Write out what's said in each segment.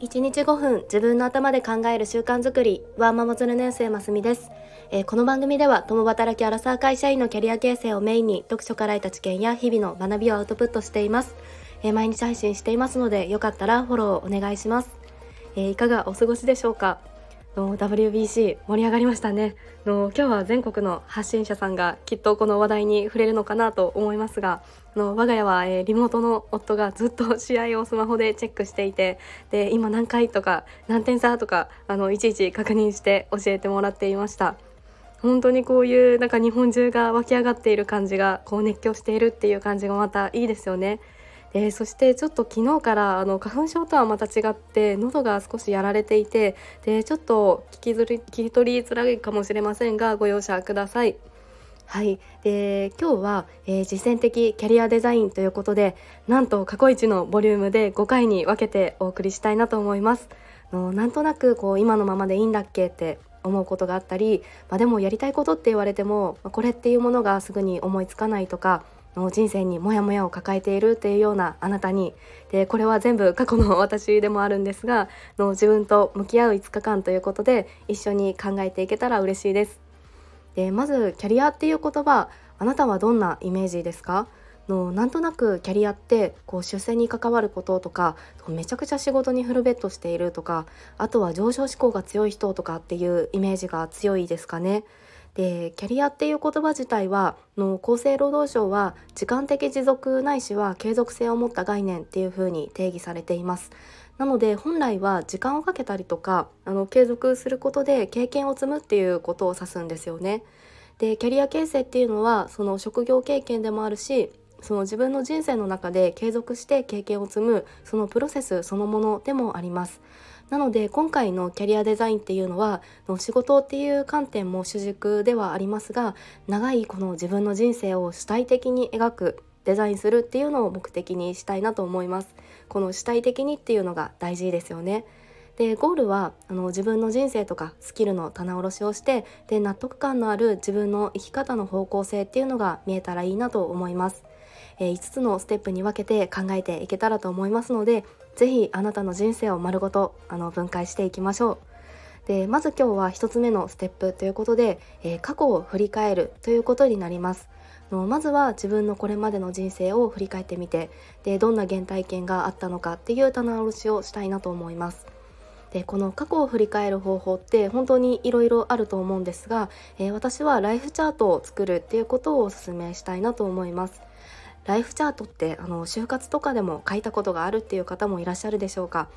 1日5分自分の頭で考える習慣づくりワーママズル年生ますみです、えー、この番組では共働きアラサー会社員のキャリア形成をメインに読書から得た知見や日々の学びをアウトプットしています、えー、毎日配信していますのでよかったらフォローお願いします、えー、いかがお過ごしでしょうか？の WBC 盛り上がりましたねの今日は全国の発信者さんがきっとこの話題に触れるのかなと思いますがの我が家は、えー、リモートの夫がずっと試合をスマホでチェックしていてで今何回とか何点差とかあのいちいち確認して教えてもらっていました本当にこういうなんか日本中が湧き上がっている感じがこう熱狂しているっていう感じがまたいいですよね。でそしてちょっと昨日からあの花粉症とはまた違って喉が少しやられていてでちょっと聞きずり聞き取りづらいかもしれませんがご容赦ください。はい、で今日は、えー、実践的キャリアデザインということでなんと過去一のボリュームで5回に分けてお送りしたいなと思います。のなんとなくこう今のままでいいんだっけって思うことがあったり、まあ、でもやりたいことって言われてもこれっていうものがすぐに思いつかないとかの人生にモヤモヤを抱えているっていうようなあなたにでこれは全部過去の私でもあるんですがの自分と向き合う5日間ということで一緒に考えていけたら嬉しいです。でまずキャリアっていう言葉あなたはどんなイメージですか？のなんとなくキャリアってこう出世に関わることとかめちゃくちゃ仕事にフルベットしているとかあとは上昇志向が強い人とかっていうイメージが強いですかね？でキャリアっていう言葉自体はの厚生労働省は時間的持続ないしは継続性を持った概念っていうふうに定義されています。なので本来は時間をかけたりとかあの継続することで経験を積むっていうことを指すんですよね。でキャリア形成っていうのはその職業経験でもあるしその自分の人生の中で継続して経験を積むそのプロセスそのものでもあります。なので今回のキャリアデザインっていうのは仕事っていう観点も主軸ではありますが長いこの自分の人生を主体的に描くデザインするっていうのを目的にしたいなと思います。この主体的にっていうのが大事ですよね。でゴールはあの自分の人生とかスキルの棚卸しをしてで納得感のある自分の生き方の方向性っていうのが見えたらいいなと思います、え、5つのステップに分けて考えていけたらと思いますのでぜひあなたの人生を丸ごとあの分解していきましょう。でまず今日は1つ目のステップということで、え、過去を振り返るということになります。のまずは自分のこれまでの人生を振り返ってみてでどんな原体験があったのかっていう棚卸しをしたいなと思います。でこの過去を振り返る方法って本当にいろいろあると思うんですが、えー、私はライフチャートを作るっていうことをお勧めしたいなと思います。ライフチャートってあの就活とかでも書いたことがあるっていう方もいらっしゃるでしょうか。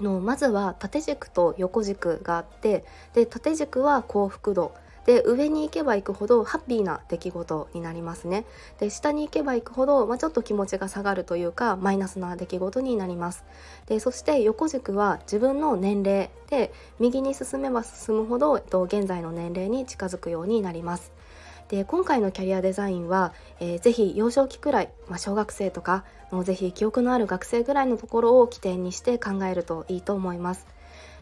のまずは縦軸と横軸があってで縦軸は幸福度。で上に行けば行くほどハッピーな出来事になりますね。で下に行けば行くほど、まあ、ちょっと気持ちが下がるというかマイナスな出来事になります。でそして横軸は自分の年齢で右に進めば進むほど、えっと、現在の年齢に近づくようになります。で今回のキャリアデザインは、えー、ぜひ幼少期くらい、まあ、小学生とかもうぜひ記憶のある学生ぐらいのところを起点にして考えるといいと思います。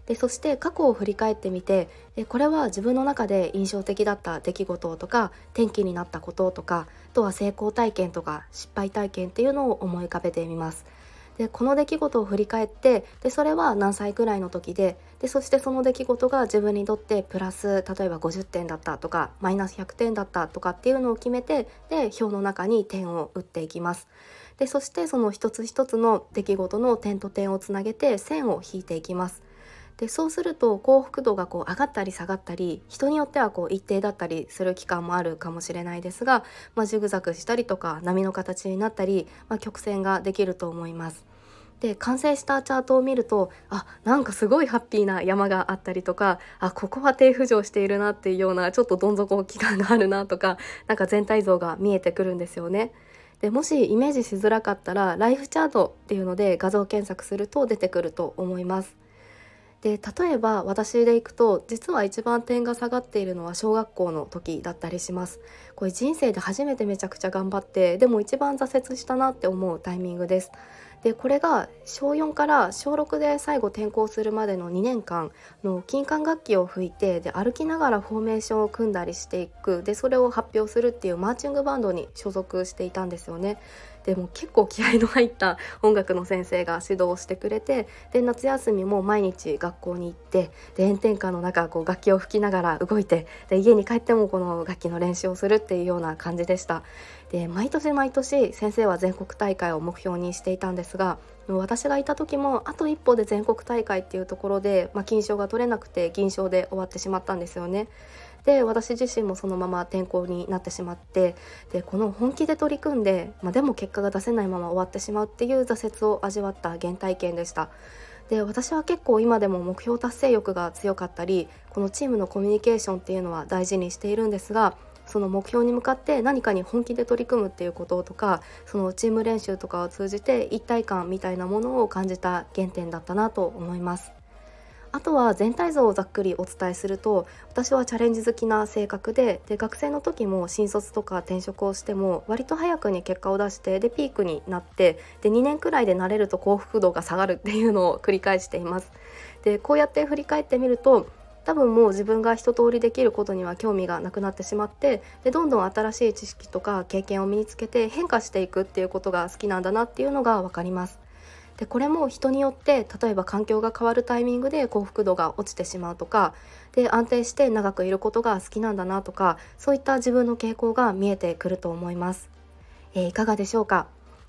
でそして過去を振り返ってみてでこれは自分の中で印象的だった出来事とか転機になったこととかあとは成功体験とか失敗体験っていうのを思い浮かべてみます。でこの出来事を振り返ってでそれは何歳くらいの時ででそしてその出来事が自分にとってプラス例えば50点だったとかマイナス100点だったとかっていうのを決めてで表の中に点を打っていきます。でそしてその一つ一つの出来事の点と点をつなげて線を引いていきます。でそうすると幸福度がこう上がったり下がったり人によってはこう一定だったりする期間もあるかもしれないですが、まあ、ジグザグしたりとか波の形になったり、まあ、曲線ができると思います。で完成したチャートを見るとあなんかすごいハッピーな山があったりとかあここは低浮上しているなっていうようなちょっとどん底期間があるなとかなんか全体像が見えてくるんですよね。でもしイメージしづらかったらライフチャートっていうので画像検索すると出てくると思います。で例えば私でいくと実は一番点が下がっているのは小学校の時だったりします。これ人生で初めてめちゃくちゃ頑張ってでも一番挫折したなって思うタイミングです。でこれが小4から小6で最後転校するまでの2年間の金管楽器を吹いてで歩きながらフォーメーションを組んだりしていくでそれを発表するっていうマーチングバンドに所属していたんですよね。でも結構気合の入った音楽の先生が指導してくれてで夏休みも毎日学校に行ってで炎天下の中こう楽器を吹きながら動いてで家に帰ってもこの楽器の練習をするっていうような感じでした。で毎年毎年先生は全国大会を目標にしていたんですですが私がいた時もあと一歩で全国大会っていうところで、まあ、金賞が取れなくて銀賞で終わってしまったんですよね。で私自身もそのまま転校になってしまってでこの本気で取り組んで、まあ、でも結果が出せないまま終わってしまうっていう挫折を味わった原体験でした。で私は結構今でも目標達成欲が強かったりこのチームのコミュニケーションっていうのは大事にしているんですがその目標に向かって何かに本気で取り組むっていうこととかそのチーム練習とかを通じて一体感みたいなものを感じた原点だったなと思います。あとは全体像をざっくりお伝えすると私はチャレンジ好きな性格でで学生の時も新卒とか転職をしても割と早くに結果を出してでピークになってで2年くらいで慣れると幸福度が下がるっていうのを繰り返しています。でこうやって振り返ってみると多分もう自分が一通りできることには興味がなくなってしまってでどんどん新しい知識とか経験を身につけて変化していくっていうことが好きなんだなっていうのが分かります。でこれも人によって例えば環境が変わるタイミングで幸福度が落ちてしまうとかで安定して長くいることが好きなんだなとかそういった自分の傾向が見えてくると思います。えー、いかがでしょうか？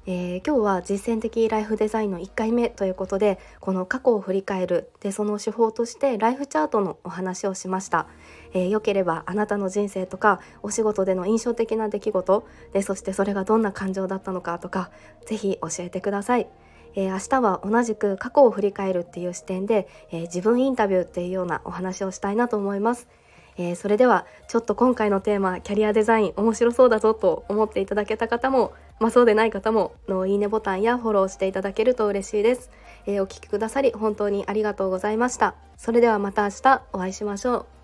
えー、今日は実践的ライフデザインの1回目ということでこの過去を振り返る。でその手法としてライフチャートのお話をしました、えー、よければあなたの人生とかお仕事での印象的な出来事。でそしてそれがどんな感情だったのかとか是非教えてください、えー、明日は同じく過去を振り返るっていう視点で、え自分インタビューっていうようなお話をしたいなと思います。えー、それではちょっと今回のテーマキャリアデザイン面白そうだぞと思っていただけた方もまあ、そうでない方ものいいねボタンやフォローしていただけると嬉しいです、えー、お聴きくださり本当にありがとうございました。それではまた明日お会いしましょう。